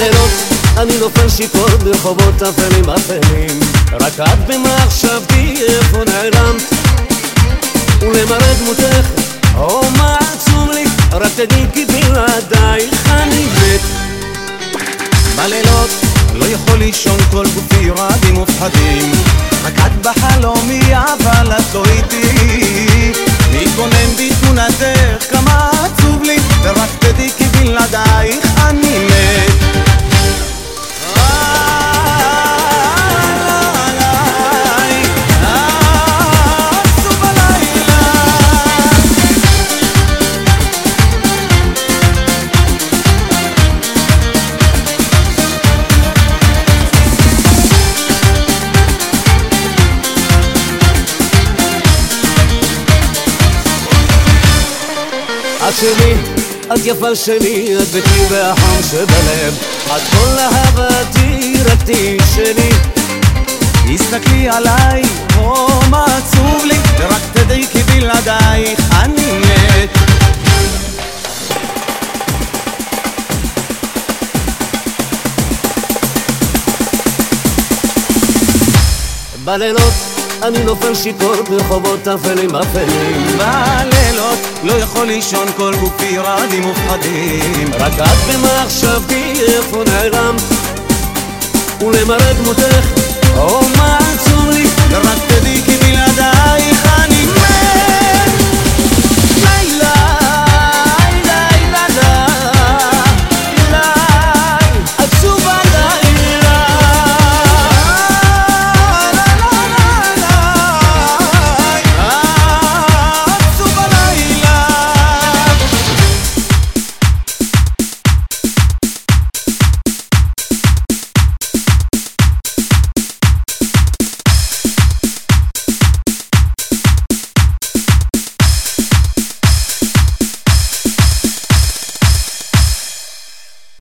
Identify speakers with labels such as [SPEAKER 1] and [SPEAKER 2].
[SPEAKER 1] בלילות אני נופל שיכור ברחובות אפלים אפלים. רק את במחשבתי איפה נעלמת? ולמראה דמותך או מה עצום לי? רק תדעי כי בלעדייך אני מת.
[SPEAKER 2] בלילות לא יכול לישון כל גופי רעדים ופחדים. רק את בחלומי אבל את לא איתי. מתבונן בתמונתך כמה עצוב לי. ורק תדעי כי בלעדייך אני מת
[SPEAKER 1] את שלי, את יפה שלי, את ביתי והחם שבלב. את כל אהבתי, רק תהיי שלי.
[SPEAKER 2] תסתכלי עליי, או מה עצוב לי, ורק תדעי כי בלעדייך אני מת.
[SPEAKER 1] בלילות אני נופל שיכור ברחובות אפלים אפלים.
[SPEAKER 2] בלילות לא יכול לישון כל גופי רעדים ופחדים
[SPEAKER 1] רק את במחשבתי איפה נעלמת ולמראה דמותך. או